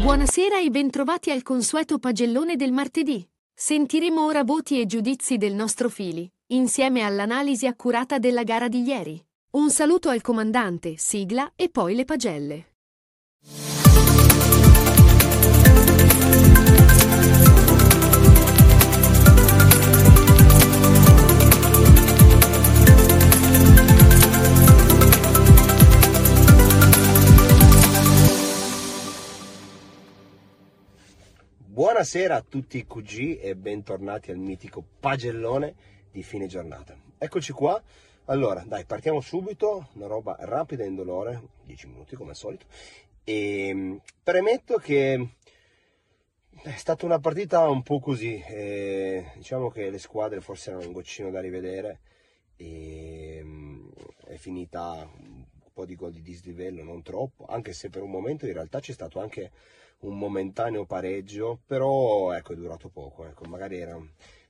Buonasera e bentrovati al consueto pagellone del martedì. Sentiremo ora voti e giudizi del nostro Fili, insieme all'analisi accurata della gara di ieri. Un saluto al comandante, sigla e poi le pagelle. Buonasera a tutti i QG e bentornati al mitico pagellone di fine giornata. Eccoci qua. Allora, dai, partiamo subito, una roba rapida e indolore, 10 minuti come al solito. E mh, premetto che è stata una partita un po' così, eh, diciamo che le squadre forse erano un goccino da rivedere e mh, è finita un po' di gol di dislivello, non troppo, anche se per un momento in realtà c'è stato anche un momentaneo pareggio, però ecco è durato poco, ecco, magari era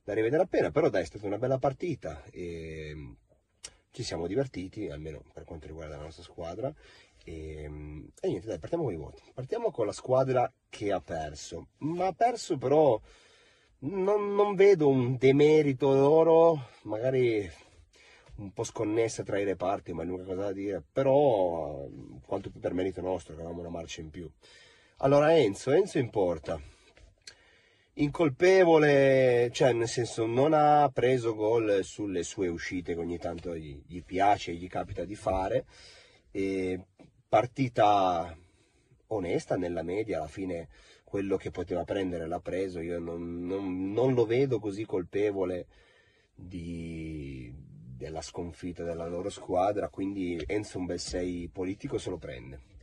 da rivedere appena, però dai è stata una bella partita e mm, ci siamo divertiti, almeno per quanto riguarda la nostra squadra e, e niente dai partiamo con i voti, partiamo con la squadra che ha perso, ma ha perso però non, non vedo un demerito loro, magari un po' sconnessa tra i reparti, ma è l'unica cosa da dire, però eh, quanto più per merito nostro, che avevamo una marcia in più. Allora Enzo, Enzo in porta. Incolpevole, cioè nel senso non ha preso gol sulle sue uscite che ogni tanto gli, gli piace e gli capita di fare. E partita onesta nella media, alla fine quello che poteva prendere l'ha preso, io non, non- non lo vedo così colpevole di- della sconfitta della loro squadra, quindi Enzo un bel 6 politico se lo prende.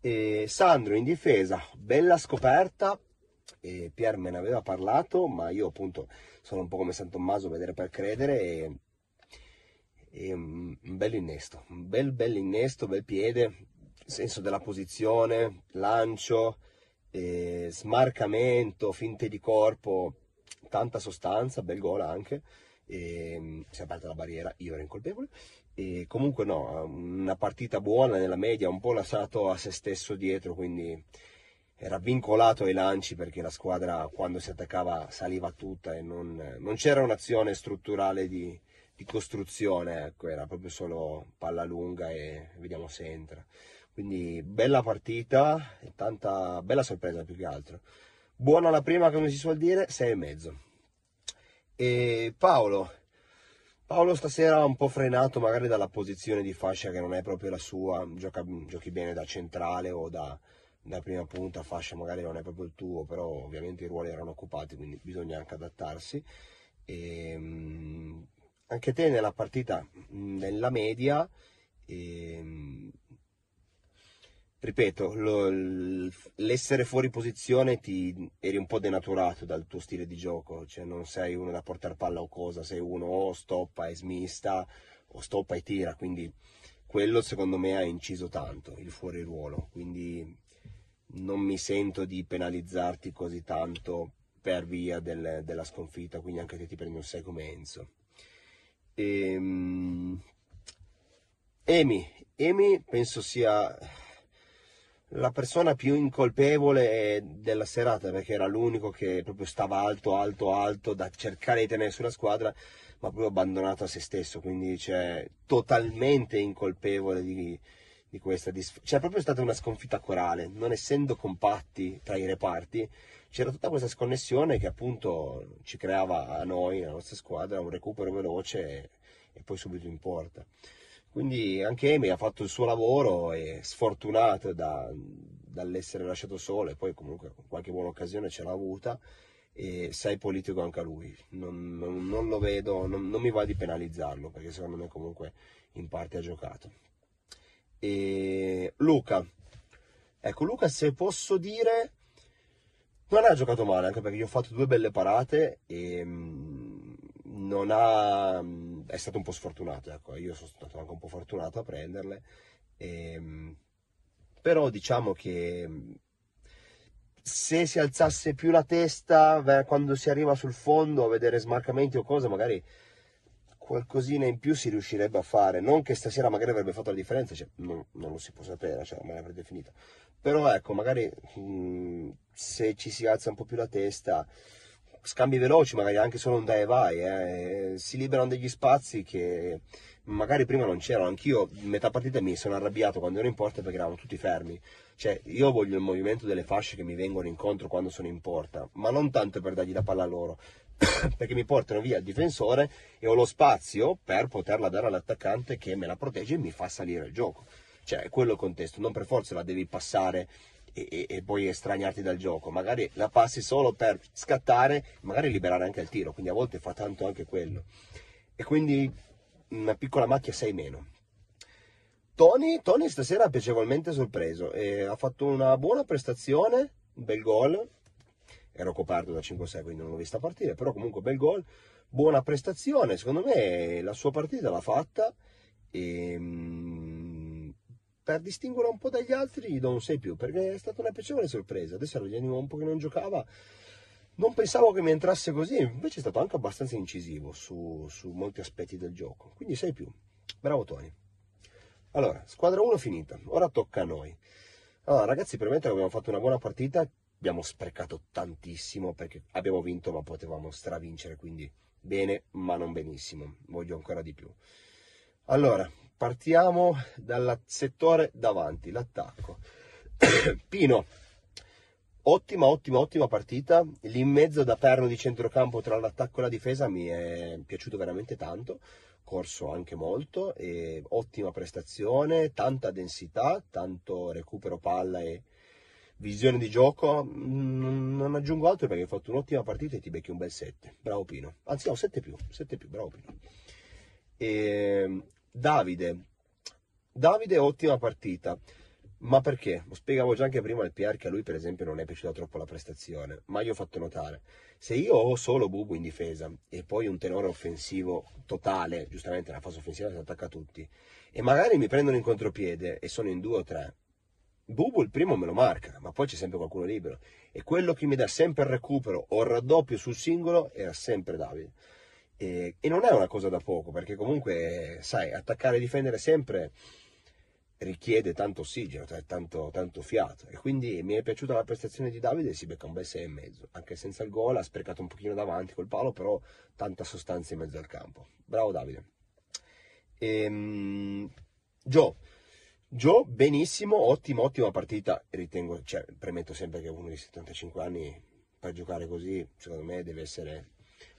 E Sandro in difesa, bella scoperta, e Pier me ne aveva parlato, ma io appunto sono un po' come San Tommaso, vedere per credere, e, e un bel innesto, un bel bel innesto, bel piede, senso della posizione, lancio, eh, smarcamento, finte di corpo, tanta sostanza, bel gol anche, e, si è aperta la barriera, io ero incolpevole, e comunque no, una partita buona nella media, un po' lasciato a se stesso dietro, quindi era vincolato ai lanci perché la squadra quando si attaccava saliva tutta e non, non c'era un'azione strutturale di, di costruzione, ecco, era proprio solo palla lunga e vediamo se entra. Quindi bella partita e tanta bella sorpresa più che altro. Buona la prima, come si suol dire, 6 e mezzo. E Paolo, Paolo stasera un po' frenato magari dalla posizione di fascia che non è proprio la sua, gioca, giochi bene da centrale o da, da prima punta, fascia magari non è proprio il tuo, però ovviamente i ruoli erano occupati, quindi bisogna anche adattarsi. E, mh, anche te nella partita, nella media, e, mh, ripeto, lo- l'essere fuori posizione ti eri un po' denaturato dal tuo stile di gioco, cioè non sei uno da portare palla o cosa, sei uno o stoppa e smista o stoppa e tira, quindi quello secondo me ha inciso tanto, il fuori ruolo, quindi non mi sento di penalizzarti così tanto per via del- della sconfitta, quindi anche te ti prendi un 6 come Enzo. Ehm, Emi, Emi penso sia la persona più incolpevole della serata perché era l'unico che proprio stava alto, alto, alto da cercare di tenere sulla squadra, ma proprio abbandonato a se stesso, quindi cioè, totalmente incolpevole di, di questa disf- C'è proprio stata una sconfitta corale, non essendo compatti tra i reparti, c'era tutta questa sconnessione che appunto ci creava a noi, alla nostra squadra, un recupero veloce e, e poi subito in porta. Quindi anche Emi ha fatto il suo lavoro e sfortunato da- dall'essere lasciato solo e poi comunque qualche buona occasione ce l'ha avuta e sei politico anche a lui. Non, non- non lo vedo, non, non mi va di penalizzarlo perché secondo me comunque in parte ha giocato. E Luca, ecco Luca se posso dire non ha giocato male anche perché gli ho fatto due belle parate e mm, non ha, mm, è stato un po' sfortunato, ecco, io sono stato anche un po' fortunato a prenderle, ehm, però diciamo che mm, se si alzasse più la testa beh, quando si arriva sul fondo a vedere smarcamenti o cose, magari qualcosina in più si riuscirebbe a fare. Non che stasera magari avrebbe fatto la differenza, cioè, non, non lo si può sapere, cioè, ormai avrebbe finita. Però ecco, magari mh, se ci si alza un po' più la testa, scambi veloci, magari anche solo un dai e vai, eh, si liberano degli spazi che magari prima non c'erano. Anch'io in metà partita mi sono arrabbiato quando ero in porta perché eravamo tutti fermi. Cioè, io voglio il movimento delle fasce che mi vengono incontro quando sono in porta, ma non tanto per dargli la palla a loro, perché mi portano via il difensore e ho lo spazio per poterla dare all'attaccante che me la protegge e mi fa salire il gioco. Cioè, è quello il contesto, non per forza la devi passare e, e, poi estraniarti dal gioco, magari la passi solo per scattare, magari liberare anche il tiro, quindi a volte fa tanto anche quello. E quindi una piccola macchia 6 meno. Tony, Tony stasera ha piacevolmente sorpreso, e ha fatto una buona prestazione, un bel gol, ero coperto da 5-6 quindi non l'ho vista partire, però comunque bel gol, buona prestazione, secondo me la sua partita l'ha fatta e mm, per distinguere un po' dagli altri gli do un 6 più perché è stata una piacevole sorpresa, adesso ero un po' che non giocava, non pensavo che mi entrasse così, invece è stato anche abbastanza incisivo su, su molti aspetti del gioco, quindi 6 più, bravo Tony. Allora, squadra 1 finita, ora tocca a noi. Allora, ragazzi, permetto che abbiamo fatto una buona partita, abbiamo sprecato tantissimo perché abbiamo vinto ma potevamo stravincere, quindi bene ma non benissimo, voglio ancora di più. Allora, partiamo dal settore davanti, l'attacco. Pino, ottima, ottima, ottima partita, lì in mezzo da perno di centrocampo tra l'attacco e la difesa mi è piaciuto veramente tanto corso anche molto, ottima prestazione, tanta densità, tanto recupero palla e visione di gioco. Mm, non aggiungo altro perché hai fatto un'ottima partita e ti becchi un bel 7. Bravo Pino. Anzi, no, 7 più, 7 più, bravo Pino. E, Davide. Davide, ottima partita. Ma perché? Lo spiegavo già anche prima al PR che a lui per esempio non è piaciuta troppo la prestazione, ma io ho fatto notare, se io ho solo Bubu in difesa e poi un tenore offensivo totale, giustamente nella fase offensiva si attacca a tutti, e magari mi prendono in contropiede e sono in due o tre, Bubu il primo me lo marca, ma poi c'è sempre qualcuno libero, e quello che mi dà sempre il recupero o il raddoppio sul singolo era sempre Davide. E, e non è una cosa da poco, perché comunque, sai, attaccare e difendere sempre richiede tanto ossigeno, cioè tanto, tanto, fiato. E quindi mi è piaciuta la prestazione di Davide si becca un bel 6 e mezzo. Anche senza il gol ha sprecato un pochino davanti col palo però tanta sostanza in mezzo al campo. Bravo Davide. Ehm, Joe Joe benissimo ottima ottima partita. Ritengo cioè premetto sempre che uno di 75 anni per giocare così secondo me deve essere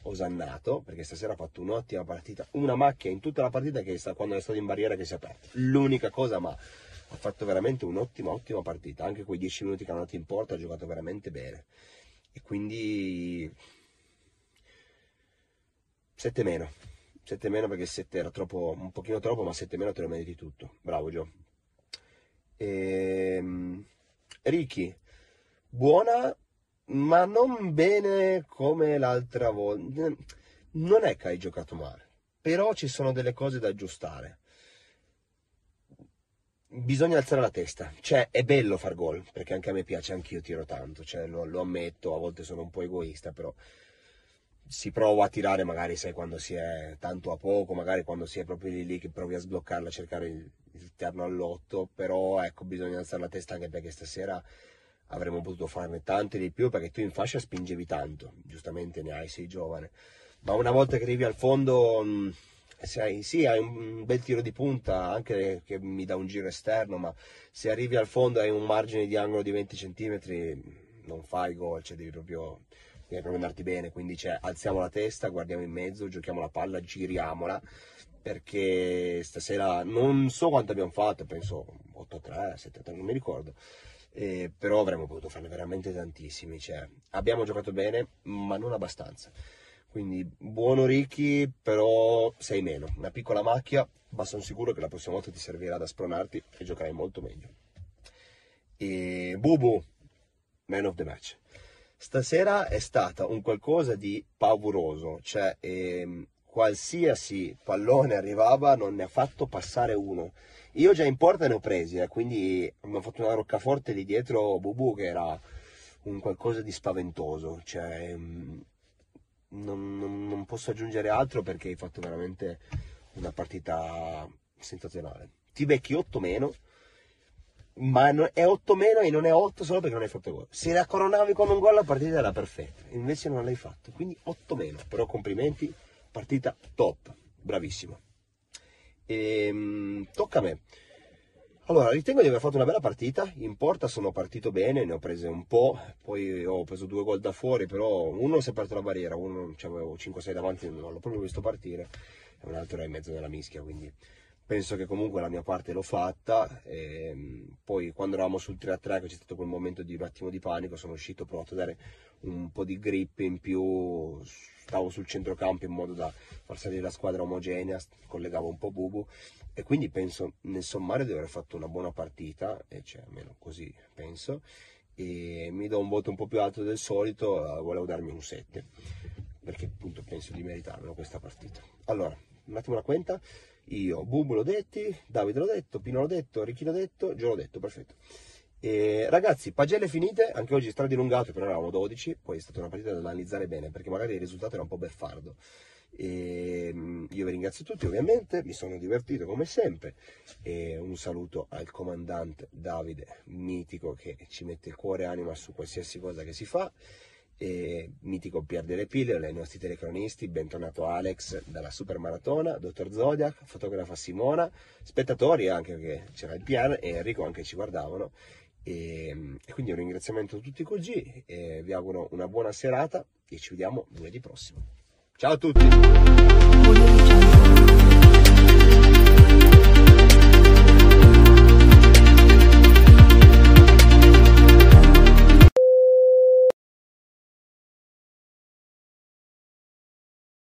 osannato perché stasera ha fatto un'ottima partita, una macchia in tutta la partita che è stata, quando è stato in barriera che si è aperta. L'unica cosa, ma ha fatto veramente un'ottima, ottima partita. Anche quei 10 minuti che hanno dato in porta ha giocato veramente bene. E quindi 7 meno. 7 meno perché 7 era troppo, un pochino troppo, ma 7 meno te lo meriti tutto. Bravo Gio. Ehm, Ricky, buona ma non bene come l'altra volta. Non è che hai giocato male, però ci sono delle cose da aggiustare. Bisogna alzare la testa, cioè è bello far gol, perché anche a me piace, anch'io tiro tanto, cioè, lo, lo ammetto, a volte sono un po' egoista, però si prova a tirare magari sai quando si è tanto a poco, magari quando si è proprio lì, lì che provi a sbloccarla, a cercare il, il terno all'otto, però ecco bisogna alzare la testa anche perché stasera avremmo potuto farne tante di più perché tu in fascia spingevi tanto, giustamente ne hai, sei giovane, ma una volta che arrivi al fondo, mm, sai, sì, hai un bel tiro di punta, anche che mi dà un giro esterno, ma se arrivi al fondo hai un margine di angolo di 20 cm, non fai gol, cioè devi proprio, devi proprio andarti bene, quindi cioè, alziamo la testa, guardiamo in mezzo, giochiamo la palla, giriamola, perché stasera non so quanto abbiamo fatto, penso 8-3, 7-3, non mi ricordo eh, però avremmo potuto farne veramente tantissimi. Cioè, abbiamo giocato bene, ma non abbastanza. Quindi buono Ricky, però sei meno. Una piccola macchia, ma sono sicuro che la prossima volta ti servirà da spronarti e giocherai molto meglio. E Bubu, man of the match. Stasera è stata un qualcosa di pauroso, cioè ehm, qualsiasi pallone arrivava non ne ha fatto passare uno io già in porta ne ho presi, eh, quindi abbiamo fatto una roccaforte lì dietro Bubu che era un qualcosa di spaventoso, cioè, mm, non, non- non posso aggiungere altro perché hai fatto veramente una partita sensazionale. Ti becchi 8 meno, ma è 8 meno e non è 8 solo perché non hai fatto gol. Se la coronavi con un gol la partita era perfetta, invece non l'hai fatto, quindi 8 meno. Però complimenti, partita top, bravissimo. Ehm, tocca a me. Allora, ritengo di aver fatto una bella partita. In porta sono partito bene, ne ho prese un po', poi ho preso due gol da fuori, però uno si è aperto la barriera, uno avevo 5-6 davanti, non l'ho proprio visto partire, e un altro era in mezzo della mischia, quindi penso che comunque la mia parte l'ho fatta. ehm, poi quando eravamo sul 3-3, che c'è stato quel momento di un attimo di panico, sono uscito, ho provato a dare un po' di grip in più, stavo sul centrocampo in modo da far salire la squadra omogenea, collegavo un po' Bubu e quindi penso nel sommario di aver fatto una buona partita, e cioè almeno così penso, e mi do un voto un po' più alto del solito, eh, volevo darmi un 7, perché appunto penso di meritarmelo questa partita. Allora, un attimo la quenta, io Bubu l'ho detti, Davide l'ho detto, Pino l'ho detto, Ricchi l'ho detto, Gio l'ho detto, perfetto. E, ragazzi, pagelle finite, anche oggi stradilungato, però eravamo 12, poi è stata una partita da analizzare bene, perché magari il risultato era un po' beffardo. E, mm, io vi ringrazio tutti ovviamente, mi sono divertito come sempre e un saluto al comandante Davide, mitico che ci mette il cuore e anima su qualsiasi cosa che si fa e mitico Pier delle Pillole, ai nostri telecronisti, bentornato Alex dalla Super Maratona, Dottor Zodiac, fotografa Simona, spettatori anche perché c'era il Pier e Enrico anche ci guardavano e, e quindi un ringraziamento a tutti così e vi auguro una buona serata e ci vediamo lunedì prossimo. Ciao a tutti!